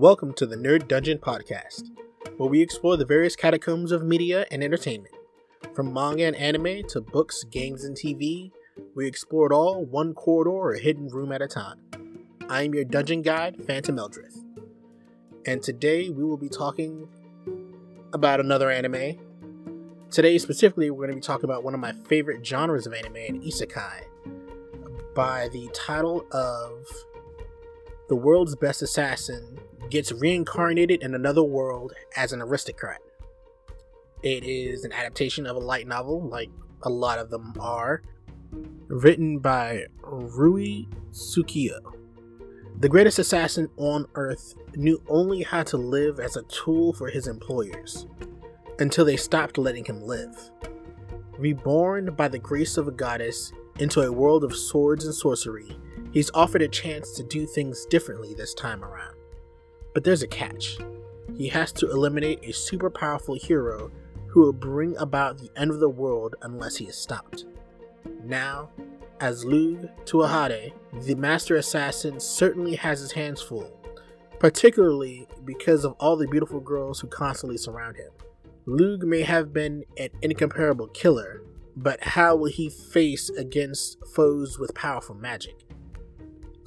Welcome to the Nerd Dungeon Podcast, where we explore the various catacombs of media and entertainment. From manga and anime to books, games, and TV, we explore it all one corridor or hidden room at a time. I am your dungeon guide, Phantom Eldrith. And today we will be talking about another anime. Today, specifically, we're going to be talking about one of my favorite genres of anime, an isekai, by the title of The World's Best Assassin gets reincarnated in another world as an aristocrat. It is an adaptation of a light novel, like a lot of them are, written by Rui Tsukiyo. The greatest assassin on Earth knew only how to live as a tool for his employers, until they stopped letting him live. Reborn by the grace of a goddess into a world of swords and sorcery, he's offered a chance to do things differently this time around. But there's a catch. He has to eliminate a super powerful hero who will bring about the end of the world unless he is stopped. Now, as Lugh Tuahade, the master assassin certainly has his hands full, particularly because of all the beautiful girls who constantly surround him. Lugh may have been an incomparable killer, but how will he face against foes with powerful magic?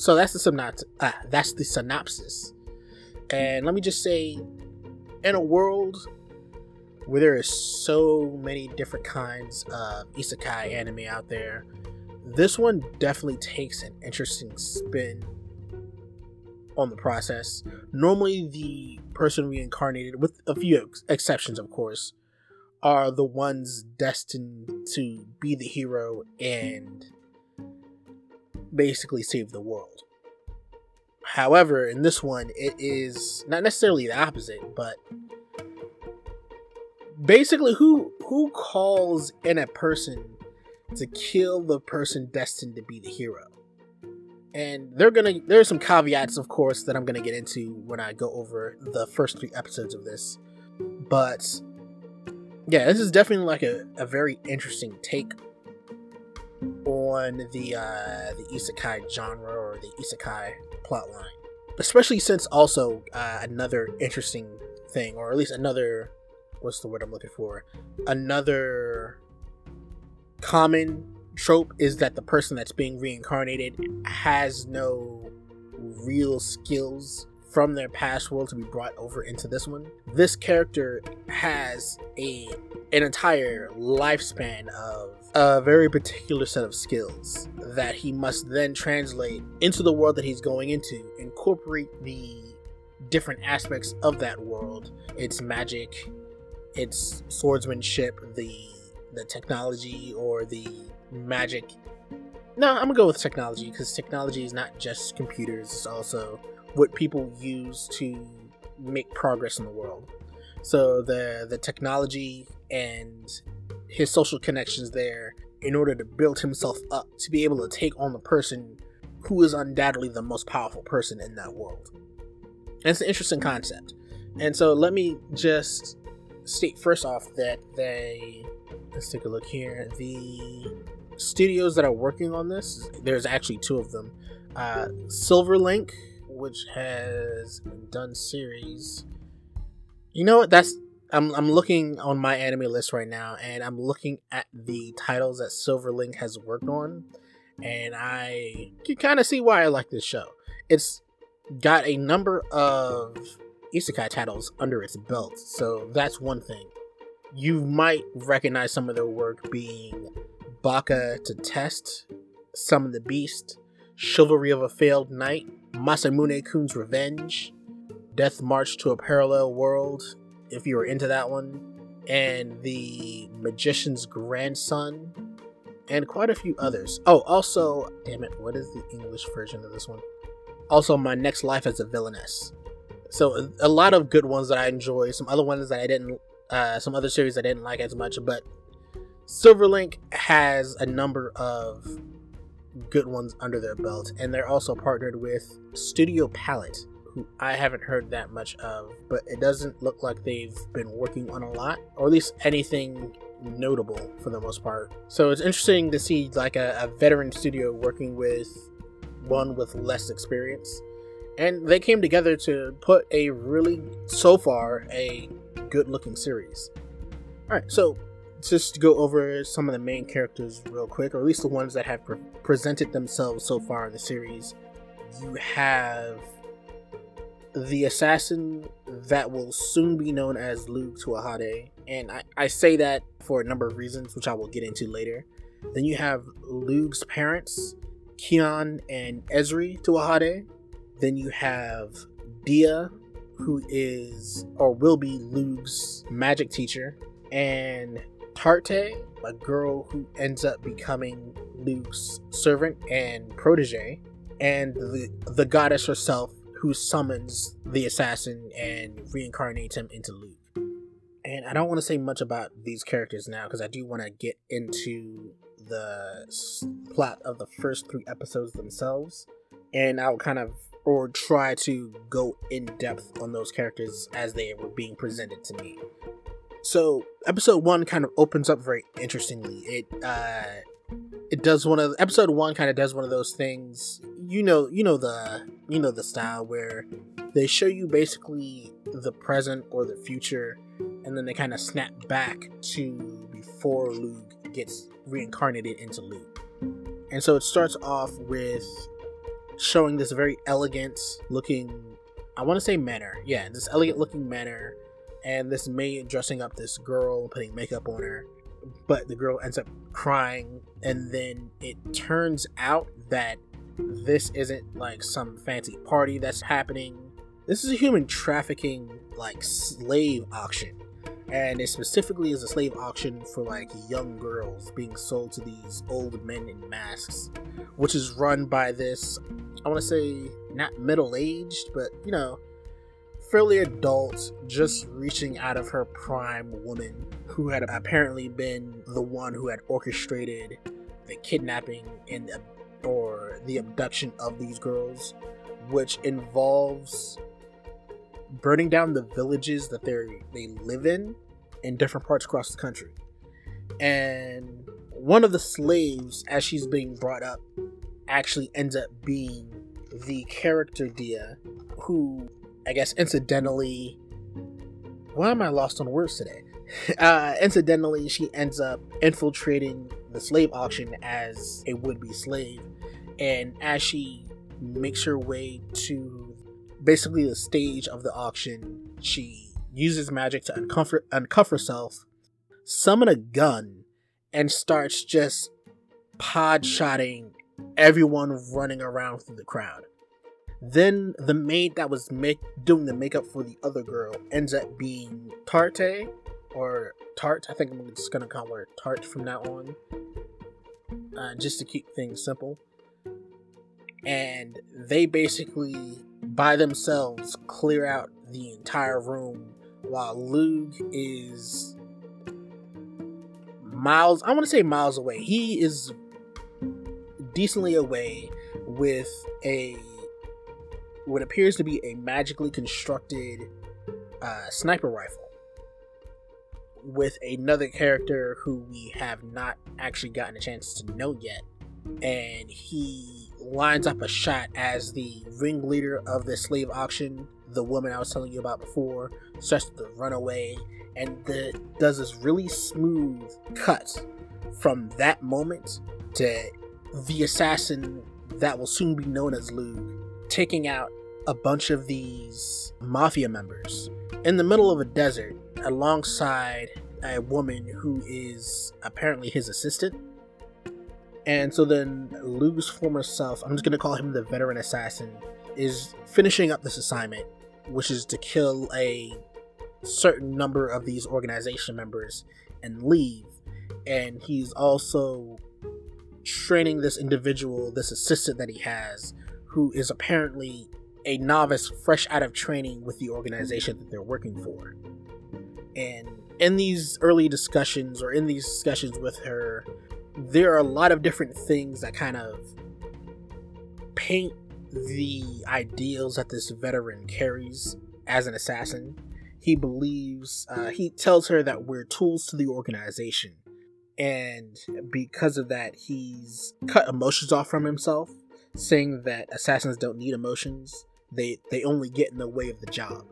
So that's the synopsis. Ah, that's the synopsis. And let me just say, in a world where there is so many different kinds of isekai anime out there, this one definitely takes an interesting spin on the process. Normally, the person reincarnated, with a few ex- exceptions, of course, are the ones destined to be the hero and basically save the world. However, in this one, it is not necessarily the opposite, but basically, who who calls in a person to kill the person destined to be the hero? And they're gonna there's some caveats, of course, that I'm gonna get into when I go over the first three episodes of this. But yeah, this is definitely like a, a very interesting take on the uh, the isekai genre or the isekai plotline. Especially since also uh, another interesting thing, or at least another what's the word I'm looking for? Another common trope is that the person that's being reincarnated has no real skills from their past world to be brought over into this one. This character has a an entire lifespan of a very particular set of skills that he must then translate into the world that he's going into, incorporate the different aspects of that world, its magic, its swordsmanship, the the technology or the magic. No, I'm gonna go with technology because technology is not just computers; it's also what people use to make progress in the world. So the the technology and his social connections there in order to build himself up to be able to take on the person who is undoubtedly the most powerful person in that world. And it's an interesting concept. And so let me just state first off that they let's take a look here. The studios that are working on this, there's actually two of them. Uh, Silverlink which has done series. You know what? That's I'm I'm looking on my anime list right now, and I'm looking at the titles that Silverlink has worked on, and I can kind of see why I like this show. It's got a number of isekai titles under its belt, so that's one thing. You might recognize some of their work being Baka to Test, Summon the Beast, Chivalry of a Failed Knight, Masamune Kun's Revenge, Death March to a Parallel World, if you were into that one, and The Magician's Grandson, and quite a few others. Oh, also, damn it, what is the English version of this one? Also, My Next Life as a Villainess. So, a, lot of good ones that I enjoy, some other ones that I didn't, uh, some other series I didn't like as much, but Silverlink has a number of good ones under their belt, and they're also partnered with Studio Palette, who I haven't heard that much of, but it doesn't look like they've been working on a lot, or at least anything notable for the most part. So it's interesting to see like a, a veteran studio working with one with less experience. and they came together to put a really, so far, a good looking series. Alright, so just go over some of the main characters real quick, or at least the ones that have pre- presented themselves so far in the series. You have the assassin that will soon be known as Luke Tuahade, and I, I say that for a number of reasons, which I will get into later. Then you have Luke's parents, Cian and Esri Tuahade. Then you have Dia, who is or will be Luke's magic teacher, and Tarte, a girl who ends up becoming Luke's servant and protege, and the the goddess herself, who summons the assassin and reincarnates him into Luke. And I don't want to say much about these characters now because I do want to get into the plot of the first three episodes themselves, and I'll kind of or try to go in depth on those characters as they were being presented to me. So episode one kind of opens up very interestingly. It uh, it does one of episode one kind of does one of those things. You know, you know the you know the style where they show you basically the present or the future, and then they kind of snap back to before Luke gets reincarnated into Luke. And so it starts off with showing this very elegant looking I want to say manor. Yeah, this elegant looking manor and this maid dressing up this girl, putting makeup on her, but the girl ends up crying, and then it turns out that this isn't like some fancy party that's happening. This is a human trafficking like slave auction. And it specifically is a slave auction for like young girls being sold to these old men in masks, which is run by this, I want to say, not middle aged, but you know, fairly adult, just reaching out of her prime woman who had apparently been the one who had orchestrated the kidnapping and or the abduction of these girls, which involves burning down the villages that they they live in in different parts across the country. And one of the slaves, as she's being brought up, actually ends up being the character Dia, who I guess incidentally, why am I lost on words today? Uh, incidentally, she ends up infiltrating the slave auction as a would be slave. And as she makes her way to basically the stage of the auction, she uses magic to uncuff, uncuff herself, summon a gun, and starts just pod shotting everyone running around through the crowd. Then the maid that was make, doing the makeup for the other girl ends up being Tarte or Tart. I think I'm just gonna call her Tart from now on, uh, just to keep things simple. And they basically, by themselves, clear out the entire room while Luke is miles. I want to say miles away. He is decently away with a what appears to be a magically constructed uh, sniper rifle with another character who we have not actually gotten a chance to know yet. And he lines up a shot as the ringleader of the slave auction, the woman I was telling you about before, starts to run away and the, does this really smooth cut from that moment to the assassin that will soon be known as Luke taking out a bunch of these mafia members in the middle of a desert alongside a woman who is apparently his assistant. And so then Luke's former self, I'm just going to call him the veteran assassin, is finishing up this assignment, which is to kill a certain number of these organization members and leave. And he's also training this individual, this assistant that he has, who is apparently a novice fresh out of training with the organization that they're working for. And in these early discussions or in these discussions with her, there are a lot of different things that kind of paint the ideals that this veteran carries as an assassin. He believes, uh, he tells her that we're tools to the organization. And because of that, he's cut emotions off from himself, saying that assassins don't need emotions they they only get in the way of the job.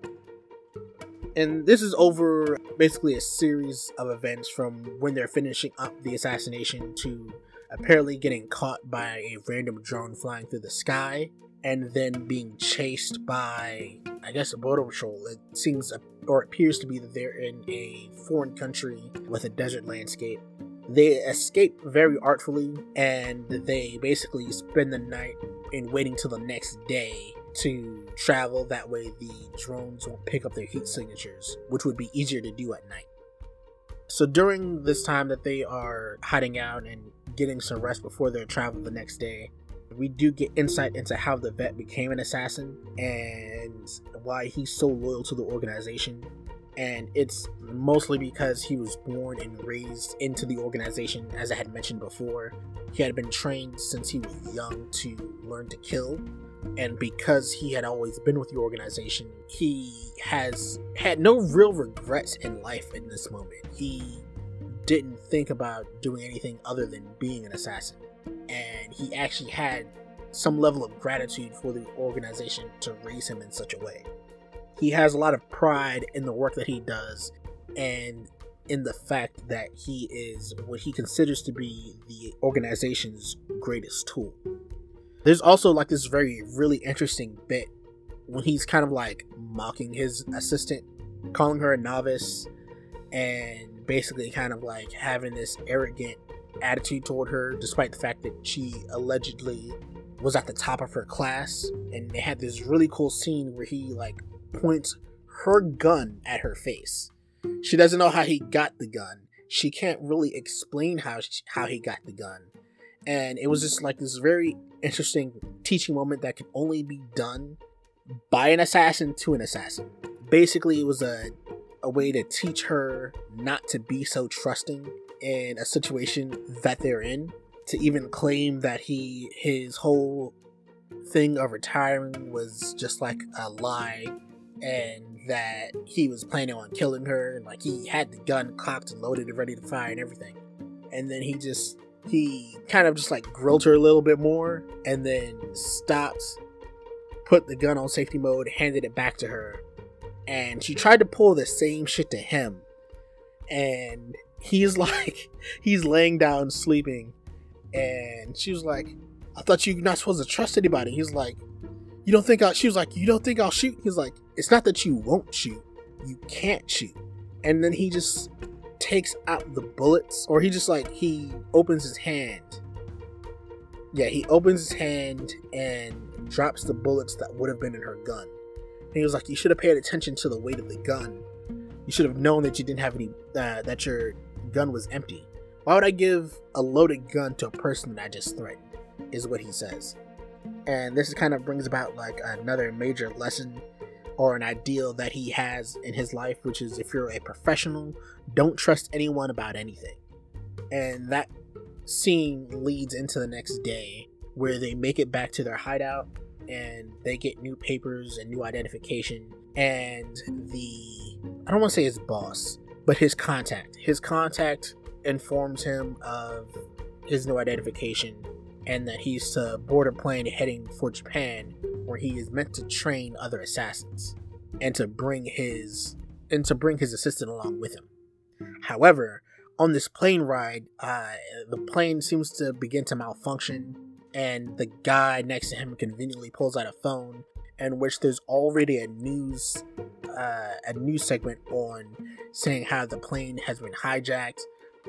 And this is over basically a series of events from when they're finishing up the assassination to apparently getting caught by a random drone flying through the sky and then being chased by, I guess, a border patrol. It seems or appears to be that they're in a foreign country with a desert landscape. They escape very artfully and they basically spend the night in waiting till the next day to travel. That way, the drones won't pick up their heat signatures, which would be easier to do at night. So, during this time that they are hiding out and getting some rest before their travel the next day, we do get insight into how the vet became an assassin and why he's so loyal to the organization. And it's mostly because he was born and raised into the organization, as I had mentioned before. He had been trained since he was young to learn to kill, and because he had always been with the organization, he has had no real regrets in life in this moment. He didn't think about doing anything other than being an assassin, and he actually had some level of gratitude for the organization to raise him in such a way. He has a lot of pride in the work that he does and in the fact that he is what he considers to be the organization's greatest tool. There's also like this very really interesting bit when he's kind of like mocking his assistant, calling her a novice, and basically kind of like having this arrogant attitude toward her, despite the fact that she allegedly was at the top of her class. And they had this really cool scene where he like points her gun at her face. She doesn't know how he got the gun. She can't really explain how she, how he got the gun and it was just like this very interesting teaching moment that can only be done by an assassin to an assassin. Basically, it was a a way to teach her not to be so trusting in a situation that they're in. To even claim that he his whole thing of retiring was just like a lie and that he was planning on killing her and like he had the gun cocked and loaded and ready to fire and everything. And then he just he kind of just like grilled her a little bit more and then stopped, put the gun on safety mode, handed it back to her. And she tried to pull the same shit to him. And he's like, he's laying down sleeping. And she was like, I thought you're not supposed to trust anybody. He's like, You don't think I'll, she was like, You don't think I'll shoot? He's like, It's not that you won't shoot, you can't shoot. And then he just takes out the bullets, or he just like he opens his hand. Yeah, he opens his hand and drops the bullets that would have been in her gun. And he was like, "You should have paid attention to the weight of the gun. You should have known that you didn't have any. Uh, that your gun was empty. Why would I give a loaded gun to a person that I just threatened?" Is what he says. And this kind of brings about like another major lesson or an ideal that he has in his life, which is if you're a professional, don't trust anyone about anything. And that scene leads into the next day where they make it back to their hideout and they get new papers and new identification. And the, I don't want to say his boss, but his contact. His contact informs him of his new identification and that he's to board a plane heading for Japan where he is meant to train other assassins and to bring his and to bring his assistant along with him. However, on this plane ride, uh, the plane seems to begin to malfunction, and the guy next to him conveniently pulls out a phone, in which there's already a news uh, a news segment on saying how the plane has been hijacked,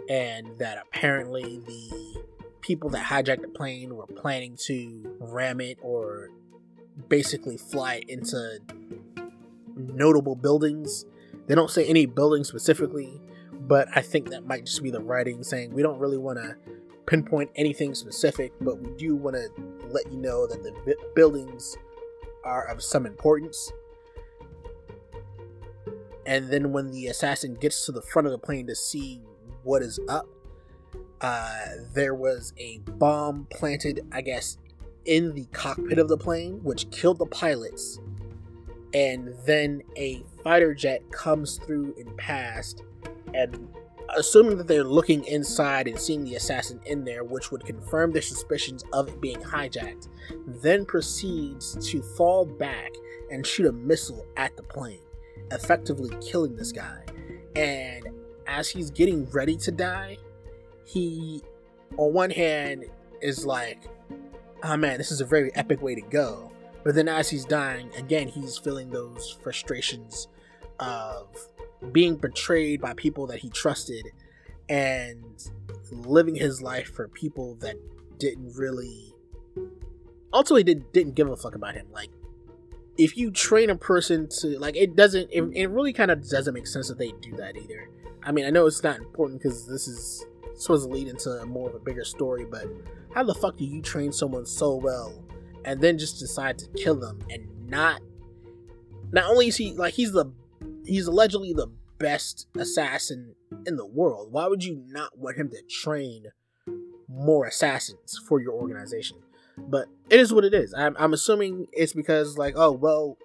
and that apparently the people that hijacked the plane were planning to ram it or basically fly it into notable buildings. They don't say any building specifically, but I think that might just be the writing saying we don't really want to pinpoint anything specific, but we do want to let you know that the buildings are of some importance. And then when the assassin gets to the front of the plane to see what is up, uh, there was a bomb planted, I guess, in the cockpit of the plane, which killed the pilots. And then a fighter jet comes through and past and assuming that they're looking inside and seeing the assassin in there, which would confirm their suspicions of it being hijacked, then proceeds to fall back and shoot a missile at the plane, effectively killing this guy. And as he's getting ready to die, he, on one hand, is like, oh man, this is a very epic way to go. But then as he's dying, again, he's feeling those frustrations of being betrayed by people that he trusted and living his life for people that didn't really ultimately did, didn't give a fuck about him like if you train a person to like it doesn't it, it really kind of doesn't make sense that they do that either i mean i know it's not important because this is supposed to lead into more of a bigger story but how the fuck do you train someone so well and then just decide to kill them and not not only is he like he's the he's allegedly the best assassin in the world. Why would you not want him to train more assassins for your organization? But it is what it is. I'm, I'm assuming it's because, like, oh, well,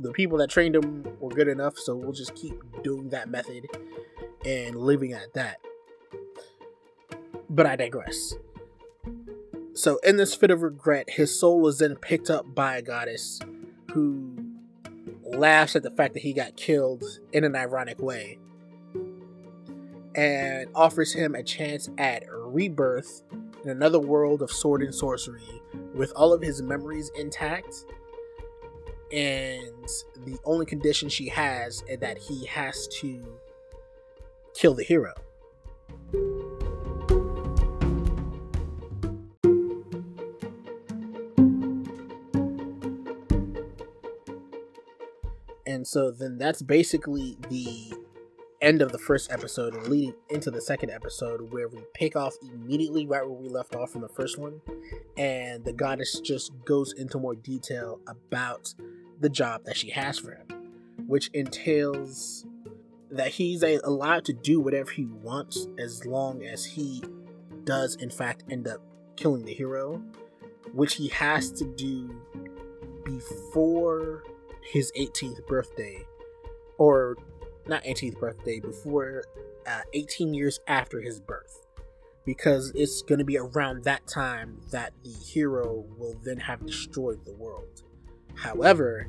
the people that trained him were good enough, so we'll just keep doing that method and living at that. But I digress. So, in this fit of regret, his soul was then picked up by a goddess who laughs at the fact that he got killed in an ironic way and offers him a chance at rebirth in another world of sword and sorcery with all of his memories intact. And the only condition she has is that he has to kill the hero. And so then that's basically the end of the first episode and leading into the second episode where we pick off immediately right where we left off from the first one. And the goddess just goes into more detail about the job that she has for him which entails that he's allowed to do whatever he wants as long as he does in fact end up killing the hero which he has to do before his 18th birthday, or not 18th birthday, before uh, 18 years after his birth, because it's going to be around that time that the hero will then have destroyed the world. However,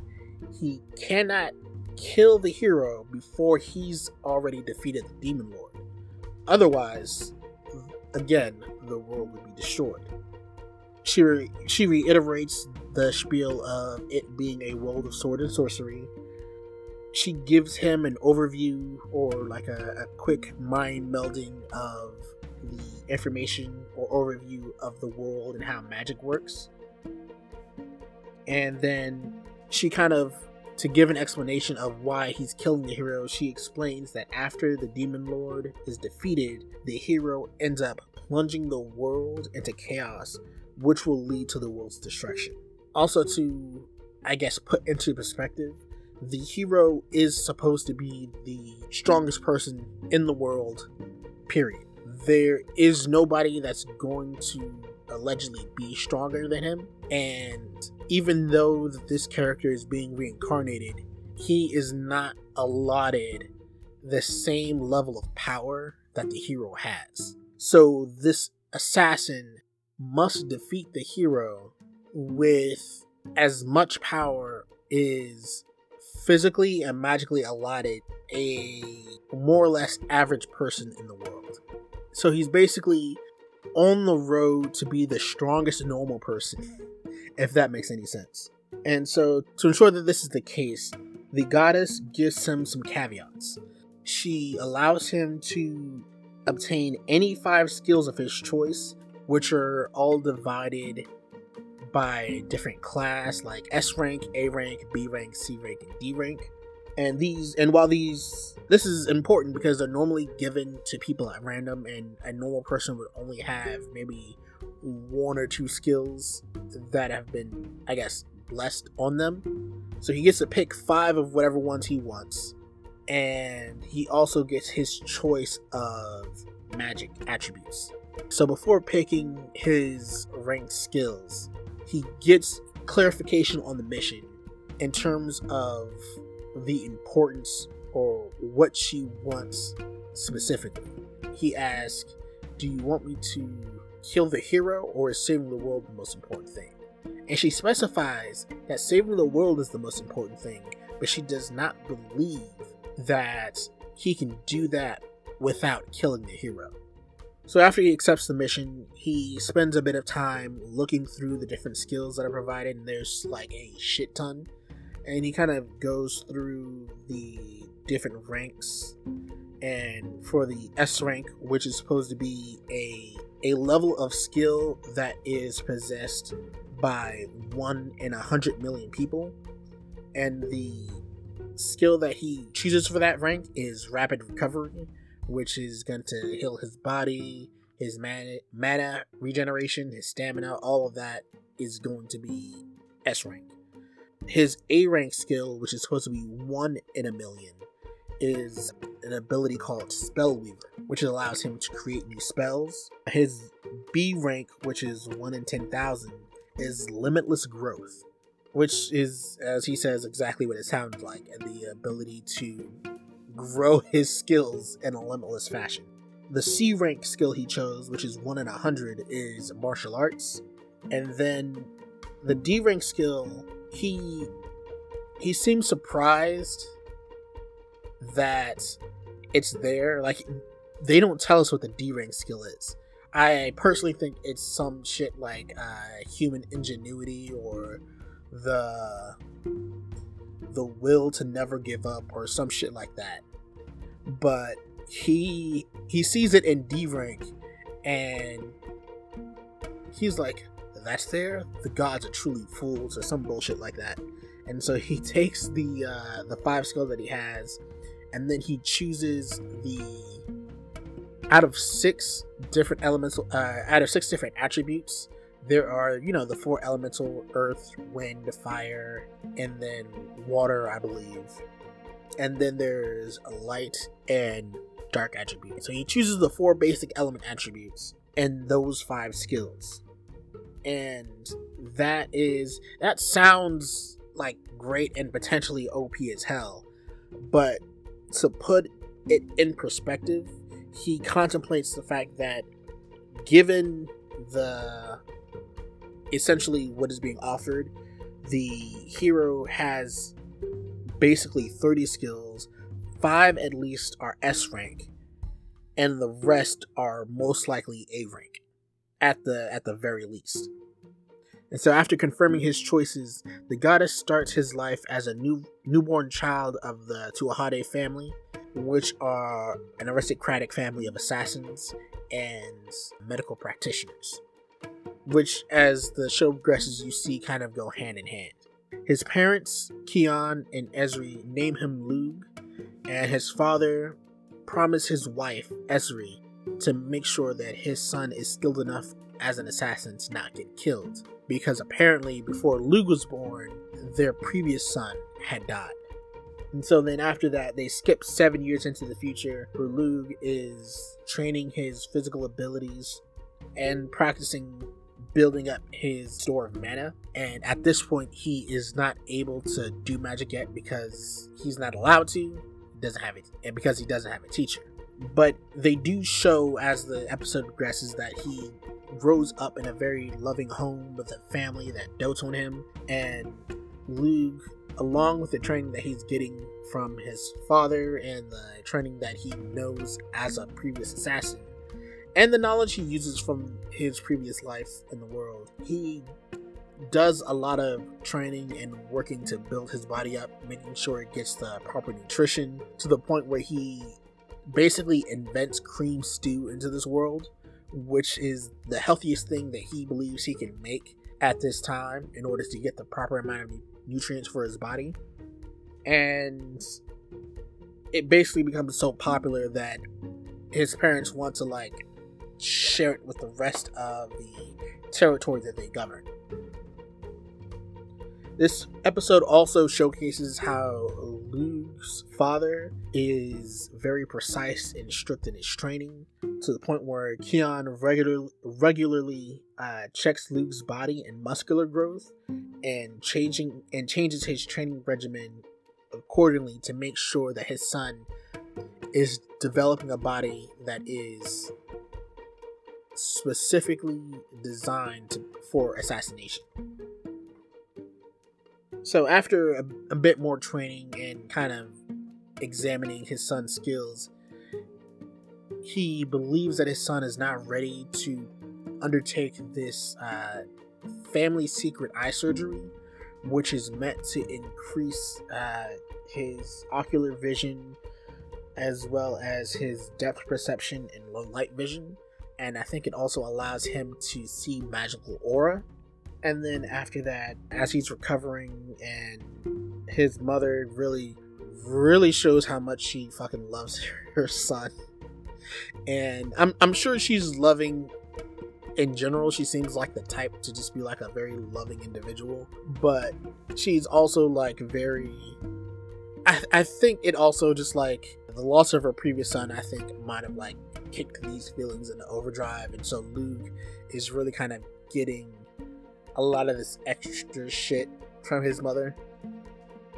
he cannot kill the hero before he's already defeated the demon lord. Otherwise, again, the world would be destroyed. She, re- she reiterates the spiel of it being a world of sword and sorcery. She gives him an overview or like a, a quick mind melding of the information or overview of the world and how magic works. And then she kind of, to give an explanation of why he's killing the hero, she explains that after the demon lord is defeated, the hero ends up plunging the world into chaos, which will lead to the world's destruction. Also to i guess put into perspective the hero is supposed to be the strongest person in the world period. There is nobody that's going to allegedly be stronger than him and even though this character is being reincarnated he is not allotted the same level of power that the hero has. So this assassin must defeat the hero with as much power is physically and magically allotted a more or less average person in the world. So he's basically on the road to be the strongest normal person, if that makes any sense. And so, to ensure that this is the case, the goddess gives him some caveats. She allows him to obtain any five skills of his choice, which are all divided by different class like S rank, A rank, B rank, C rank, and D rank. And these and while these this is important because they're normally given to people at random and a normal person would only have maybe one or two skills that have been I guess blessed on them. So he gets to pick 5 of whatever ones he wants and he also gets his choice of magic attributes. So before picking his ranked skills, he gets clarification on the mission in terms of the importance or what she wants specifically. he asks, Do you want me to kill the hero or is saving the world the most important thing? And she specifies that saving the world is the most important thing, but she does not believe that he can do that without killing the hero. So after he accepts the mission, he spends a bit of time looking through the different skills that are provided, and there's like a shit ton. And he kind of goes through the different ranks. And for the S rank, which is supposed to be a a level of skill that is possessed by one in a hundred million people, and the skill that he chooses for that rank is rapid recovery, which is going to heal his body, his mana, mana regeneration, his stamina, all of that is going to be S rank. His A rank skill, which is supposed to be one in a million, is an ability called Spellweaver, which allows him to create new spells. His B rank, which is 1 in 10,000, is Limitless Growth, which is, as he says, exactly what it sounds like, and the ability to grow his skills in a limitless fashion. The C rank skill he chose, which is 1 in a 100, is Martial Arts. And then the D rank skill, he he seems surprised that it's there. Like they don't tell us what the D rank skill is. I personally think it's some shit like uh, human ingenuity or the the will to never give up or some shit like that. But he he sees it in D rank and he's like, that's there? The gods are truly fools or some bullshit like that. And so he takes the uh, the five skill that he has and then he chooses the out of six different elemental uh, out of six different attributes there are you know the four elemental earth wind fire and then water i believe and then there's a light and dark attribute so he chooses the four basic element attributes and those five skills. And that is that sounds like great and potentially op as hell but to put it in perspective, he contemplates the fact that given the essentially what is being offered, the hero has basically 30 skills, five at least are S rank, and the rest are most likely A rank at the at the very least. And so, after confirming his choices, the goddess starts his life as a new newborn child of the Tuatha family, which are an aristocratic family of assassins and medical practitioners. Which, as the show progresses, you see kind of go hand in hand. His parents, Cian and Esri, name him Lugh, and his father promised his wife, Esri, to make sure that his son is skilled enough as an assassin to not get killed because apparently before Lugh was born, their previous son had died. And so then after that, they skip seven years into the future where Lugh is training his physical abilities and practicing building up his store of mana. And at this point, he is not able to do magic yet because he's not allowed to. doesn't have it, and because he doesn't have a teacher. But they do show as the episode progresses that he grows up in a very loving home with a family that dotes on him, and Lugh, along with the training that he's getting from his father and the training that he knows as a previous assassin, and the knowledge he uses from his previous life in the world, he does a lot of training and working to build his body up, making sure it gets the proper nutrition to the point where he basically invents cream stew into this world which is the healthiest thing that he believes he can make at this time in order to get the proper amount of nutrients for his body. And it basically becomes so popular that his parents want to like share it with the rest of the territory that they govern. This episode also showcases how Luke's father is very precise and strict in his training to the point where Cian regular, regularly uh, checks Luke's body and muscular growth and changing and changes his training regimen accordingly to make sure that his son is developing a body that is specifically designed for assassination. So, after a, a, bit more training and kind of examining his son's skills, he believes that his son is not ready to undertake this uh, family secret eye surgery, which is meant to increase uh, his ocular vision as well as his depth perception and low light vision. And I think it also allows him to see magical aura. And then after that, as he's recovering and his mother really, really shows how much she fucking loves her son. And I'm, I'm sure she's loving in general, she seems like the type to just be like a very loving individual, but she's also like very. I, I think it also just like the loss of her previous son, I think might have like kicked these feelings into overdrive, and so Luke is really kind of getting a lot of this extra shit from his mother.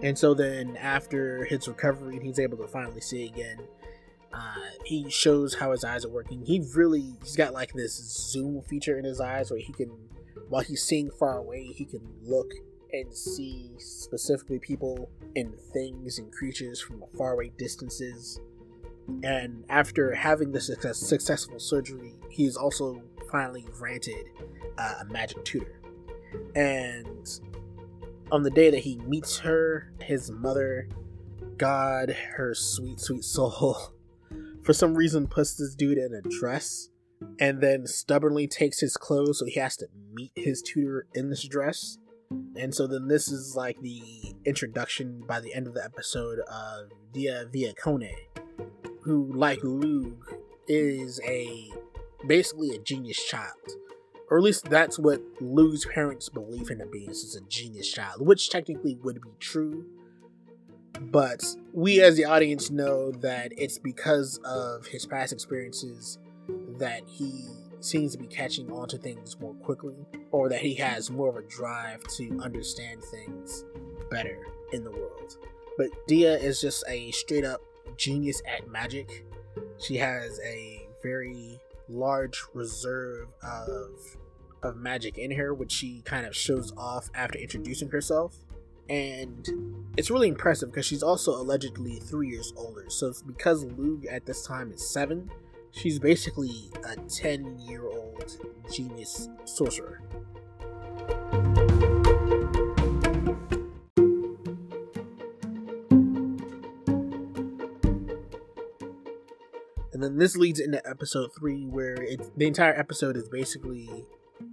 And so then after his recovery, he's able to finally see again uh, he shows how his eyes are working. He really he's got like this zoom feature in his eyes where he can, while he's seeing far away, he can look and see specifically people and things and creatures from faraway distances. And after having the success, successful surgery, he's also finally granted uh, a magic tutor. And on the day that he meets her, his mother, God, her sweet, sweet soul, for some reason puts this dude in a dress and then stubbornly takes his clothes so he has to meet his tutor in this dress. And so then this is like the introduction by the end of the episode of Dia Viekone, who, like Luke, is a basically a genius child. Or at least that's what Luke's parents believe him to be, is a genius child, which technically would be true but we as the audience know that it's because of his past experiences that he seems to be catching on to things more quickly or that he has more of a drive to understand things better in the world but dia is just a straight up genius at magic she has a very large reserve of of magic in her which she kind of shows off after introducing herself and it's really impressive because she's also allegedly three years older. So because Luke at this time is seven, she's basically a 10 year old genius sorcerer. And then this leads into episode three, where it's the entire episode is basically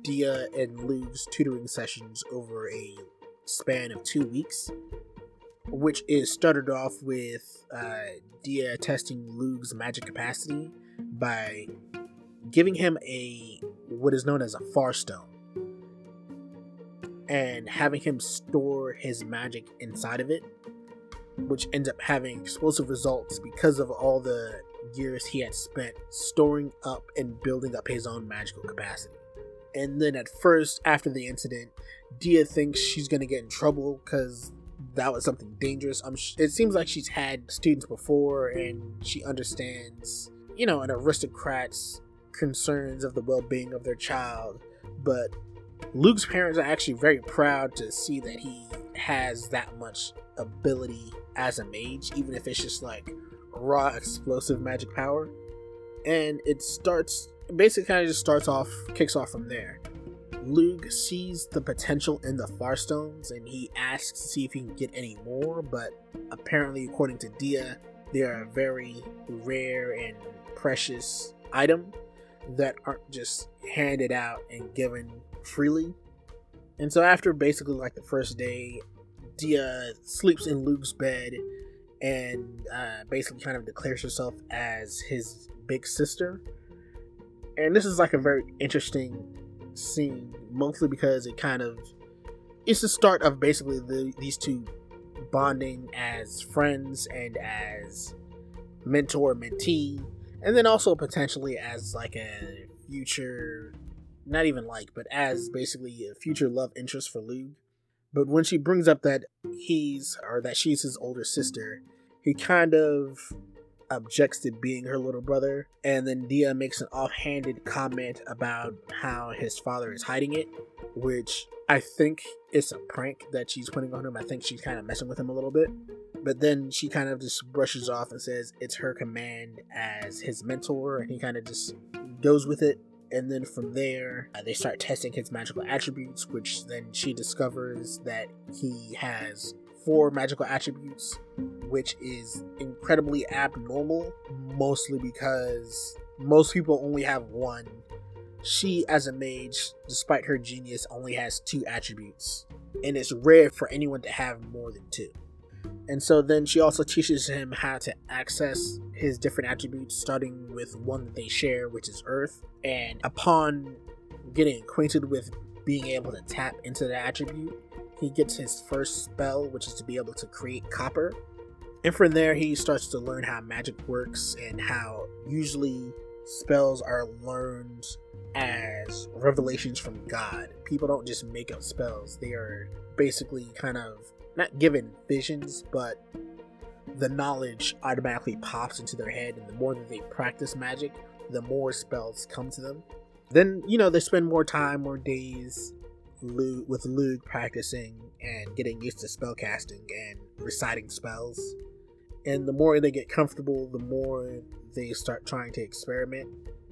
Dia and Luke's tutoring sessions over a span of two weeks, which is started off with uh, Dia testing Luke's magic capacity by giving him a what is known as a Fahr stone and having him store his magic inside of it, which ends up having explosive results because of all the years he had spent storing up and building up his own magical capacity. And then at first, after the incident, Dia thinks she's gonna get in trouble because that was something dangerous. Um, it seems like she's had students before, and she understands, you know, an aristocrat's concerns of the well-being of their child. But Luke's parents are actually very proud to see that he has that much ability as a mage, even if it's just like raw explosive magic power. And it starts basically kind of just starts off, kicks off from there. Luke sees the potential in the Fahrstones and he asks to see if he can get any more, but apparently, according to Dia, they are a very rare and precious item that aren't just handed out and given freely. And so, after basically like the first day, Dia sleeps in Luke's bed and uh, basically kind of declares herself as his big sister. And this is like a very interesting scene, mostly because it kind of it's the start of basically the, these two bonding as friends and as mentor mentee, and then also potentially as like a future, not even like, but as basically a future love interest for Luke. But when she brings up that he's or that she's his older sister, he kind of objects to being her little brother. And then Dia makes an offhanded comment about how his father is hiding it, which I think is a prank that she's putting on him. I think she's kind of messing with him a little bit. But then she kind of just brushes off and says it's her command as his mentor, and he kind of just goes with it. And then from there, uh, they start testing his magical attributes, which then she discovers that he has four magical attributes, which is incredibly abnormal, mostly because most people only have one. She, as a mage, despite her genius, only has two attributes, and it's rare for anyone to have more than two. And so then she also teaches him how to access his different attributes, starting with one that they share, which is Earth. And upon getting acquainted with being able to tap into that attribute, he gets his first spell, which is to be able to create copper. And from there, he starts to learn how magic works and how usually spells are learned as revelations from God. People don't just make up spells, they are basically kind of not given visions, but the knowledge automatically pops into their head, and the more that they practice magic, the more spells come to them. Then, you know, they spend more time, more days with Lugh practicing and getting used to spellcasting and reciting spells. And the more they get comfortable, the more they start trying to experiment.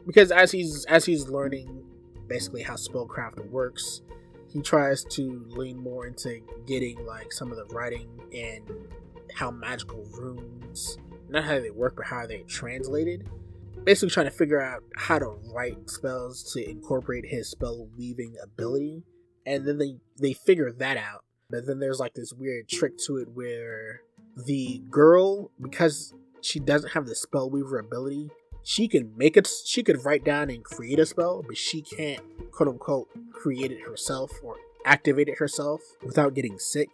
Because as he's as he's learning basically how spellcraft works, he tries to lean more into getting like some of the writing and how magical runes, not how they work, but how they're translated. Basically, trying to figure out how to write spells to incorporate his spell weaving ability, and then they they figure that out. But then there's like this weird trick to it where the girl, because she doesn't have the spell weaver ability, she can make it she could write down and create a spell but she can't quote unquote create it herself or activate it herself without getting sick.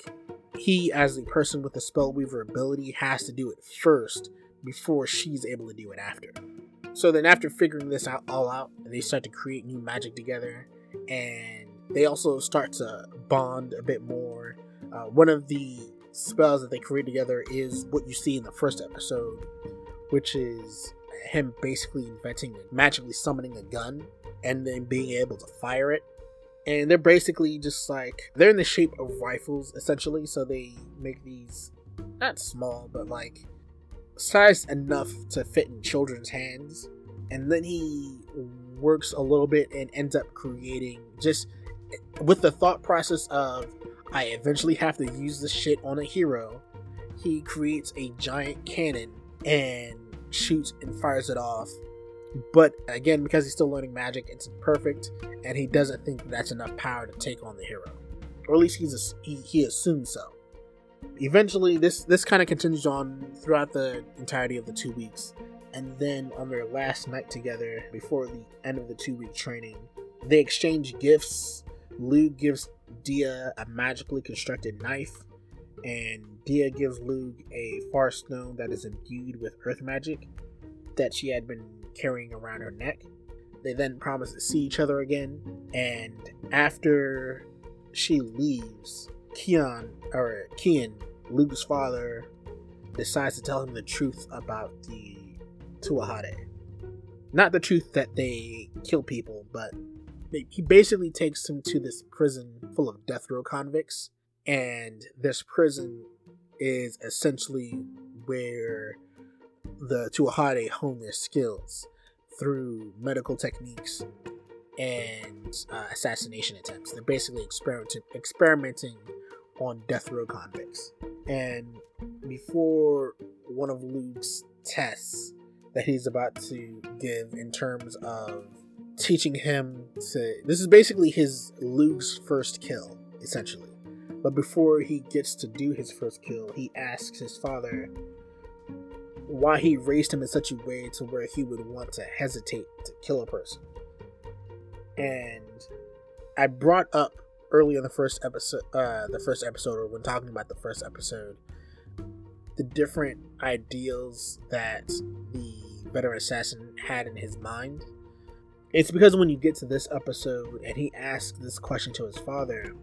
He as the person with the spell weaver ability has to do it first before she's able to do it after. So then after figuring this out all out they start to create new magic together and they also start to bond a bit more. Uh, one of the spells that they create together is what you see in the first episode which is him basically inventing magically summoning a gun and then being able to fire it. And they're basically just like they're in the shape of rifles essentially, so they make these not small, but like sized enough to fit in children's hands. And then he works a little bit and ends up creating just with the thought process of I eventually have to use this shit on a hero. He creates a giant cannon and shoots and fires it off. But again, because he's still learning magic, it's perfect, and he doesn't think that's enough power to take on the hero, or at least he's a, he, he assumes so. Eventually, this this kind of continues on throughout the entirety of the two weeks, and then on their last night together, before the end of the two week training, they exchange gifts. Lugh gives Dia a magically constructed knife, and Dia gives Lugh a Fahr stone that is imbued with earth magic that she had been carrying around her neck. They then promise to see each other again, and after she leaves, Keon or Cian, Lugh's father, decides to tell him the truth about the Tuatha Dé. Not the truth that they kill people, but he basically takes him to this prison full of death row convicts and this prison is essentially where the Tuatha Dé hone their skills through medical techniques and uh, assassination attempts. They're basically experimenting, experimenting on death row convicts. And before one of Lugh's tests that he's about to give in terms of teaching him to, this is basically his Lugh's first kill, essentially but before he gets to do his first kill, he asks his father why he raised him in such a way to where he would want to hesitate to kill a person. And I brought up early in the first episode, uh, the first episode, or when talking about the first episode, the different ideals that the veteran assassin had in his mind. It's because when you get to this episode and he asks this question to his father,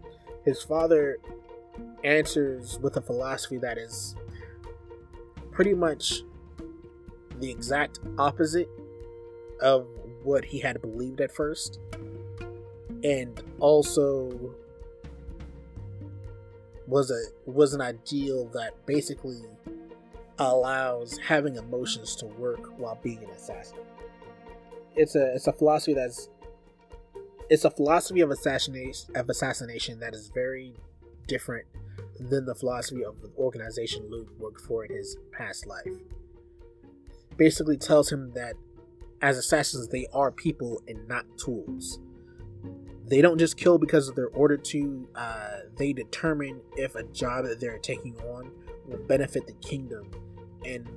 his father answers with a philosophy that is pretty much the exact opposite of what he had believed at first. And also was a was an ideal that basically allows having emotions to work while being an assassin. It's a it's a philosophy that's it's a philosophy of assassination of assassination that is very different than the philosophy of the organization Lugh worked for in his past life. Basically tells him that as assassins they are people and not tools. They don't just kill because they're ordered to, uh, they determine if a job that they're taking on will benefit the kingdom, and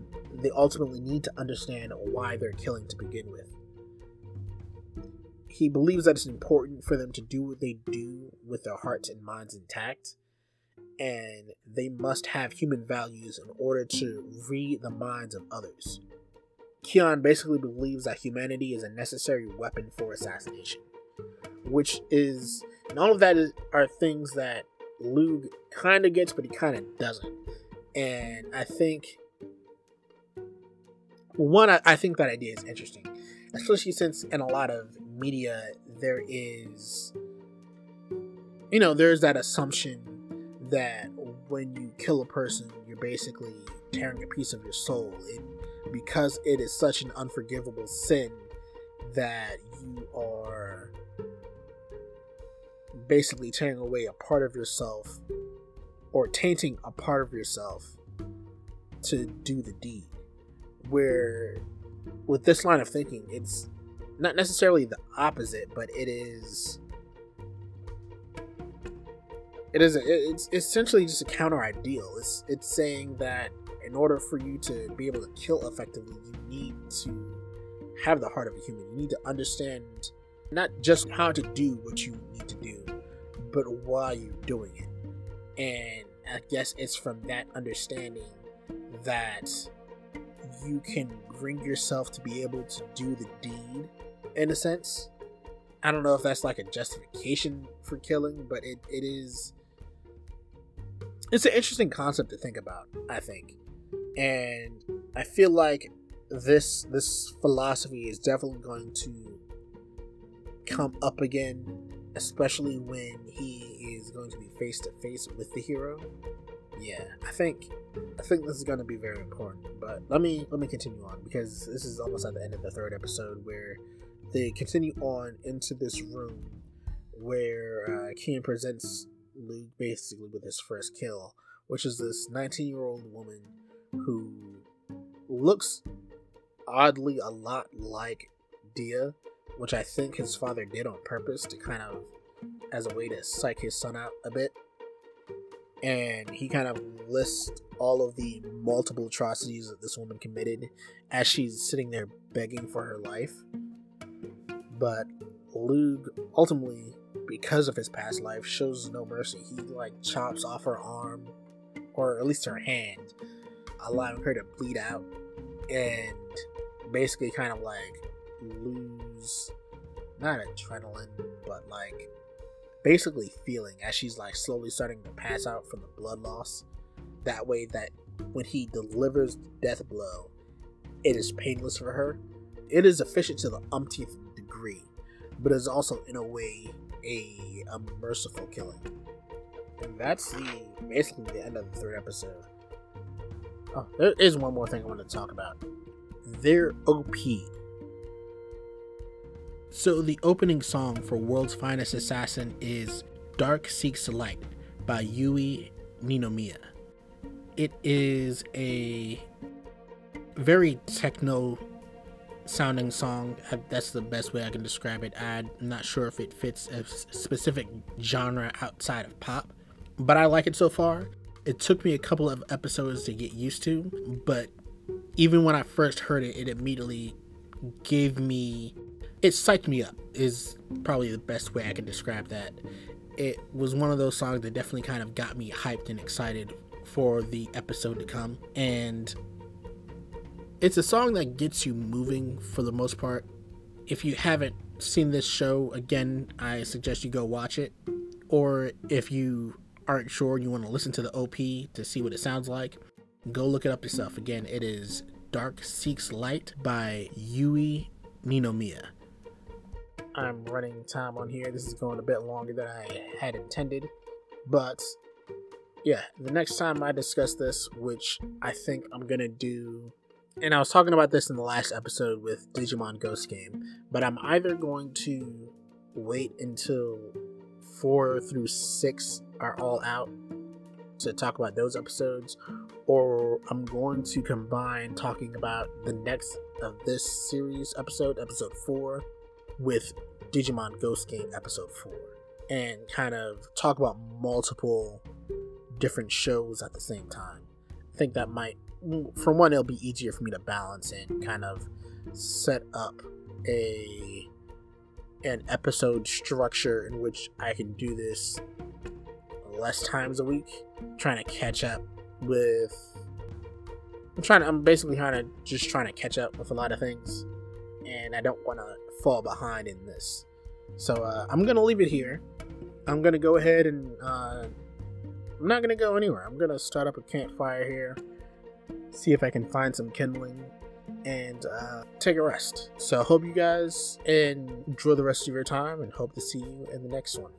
they ultimately need to understand why they're killing to begin with. He believes that it's important for them to do what they do with their hearts and minds intact, and they must have human values in order to read the minds of others. Keon basically believes that humanity is a necessary weapon for assassination which is and all of that is, are things that Lugh kind of gets, but he kind of doesn't. And I think one, I, I think that idea is interesting, especially since in a lot of media there is, you know, there's that assumption that when you kill a person, you're basically tearing a piece of your soul. And because it is such an unforgivable sin that you are basically tearing away a part of yourself or tainting a part of yourself to do the deed. Where with this line of thinking, it's not necessarily the opposite, but it is it is a, it's essentially just a counter ideal. It's it's saying that in order for you to be able to kill effectively, you need to have the heart of a human. You need to understand not just how to do what you need to do, but why you're doing it. And I guess it's from that understanding that you can bring yourself to be able to do the deed in a sense. I don't know if that's like a justification for killing, but it, it is it's an interesting concept to think about, I think. And I feel like this this philosophy is definitely going to come up again, especially when he is going to be face to face with the hero. Yeah, I think I think this is going to be very important. But let me let me continue on because this is almost at the end of the third episode where they continue on into this room where uh, presents Lugh basically with his first kill, which is this 19 year old woman who looks oddly a lot like Dia, which I think his father did on purpose to kind of as a way to psych his son out a bit. And he kind of lists all of the multiple atrocities that this woman committed as she's sitting there begging for her life. But Lugh ultimately, because of his past life, shows no mercy. He like chops off her arm, or at least her hand, allowing her to bleed out, and basically kind of like lose not adrenaline, but like basically feeling as she's like slowly starting to pass out from the blood loss. That way, that when he delivers the death blow, it is painless for her. It is efficient to the umpteenth degree, but is also in a way a, a merciful killing. And that's the basically the end of the third episode. Oh, there is one more thing I want to talk about. Their OP so, the opening song for World's Finest Assassin is Dark Seeks Light by Yui Ninomiya. It is a very techno sounding song. Uh, that's the best way I can describe it. I'm not sure if it fits a specific genre outside of pop, but I like it so far. It took me a couple of episodes to get used to, but even when I first heard it, it immediately gave me it psyched me up is probably the best way I can describe that. It was one of those songs that definitely kind of got me hyped and excited for the episode to come. And it's a song that gets you moving for the most part. If you haven't seen this show, again, I suggest you go watch it. Or if you aren't sure you want to listen to the OP to see what it sounds like, go look it up yourself. Again, it is Dark Seeks Light by Yui Ninomiya. I'm running time on here. This is going a bit longer than I had intended. But yeah, the next time I discuss this, which I think I'm gonna do, and I was talking about this in the last episode with Digimon Ghost Game, but I'm either going to wait until four through six are all out to talk about those episodes, or I'm going to combine talking about the next of this series episode, episode four, with Digimon Ghost Game episode 4 and kind of talk about multiple different shows at the same time. I think that might, for one, it'll be easier for me to balance and kind of set up a an episode structure in which I can do this less times a week, trying to catch up with. I'm trying to. I'm basically trying to just trying to catch up with a lot of things, and I don't want to fall behind in this. So uh, I'm gonna leave it here. I'm gonna go ahead and uh, I'm not gonna go anywhere. I'm gonna start up a campfire here, see if I can find some kindling, and uh, take a rest. So I hope you guys enjoy the rest of your time, and hope to see you in the next one.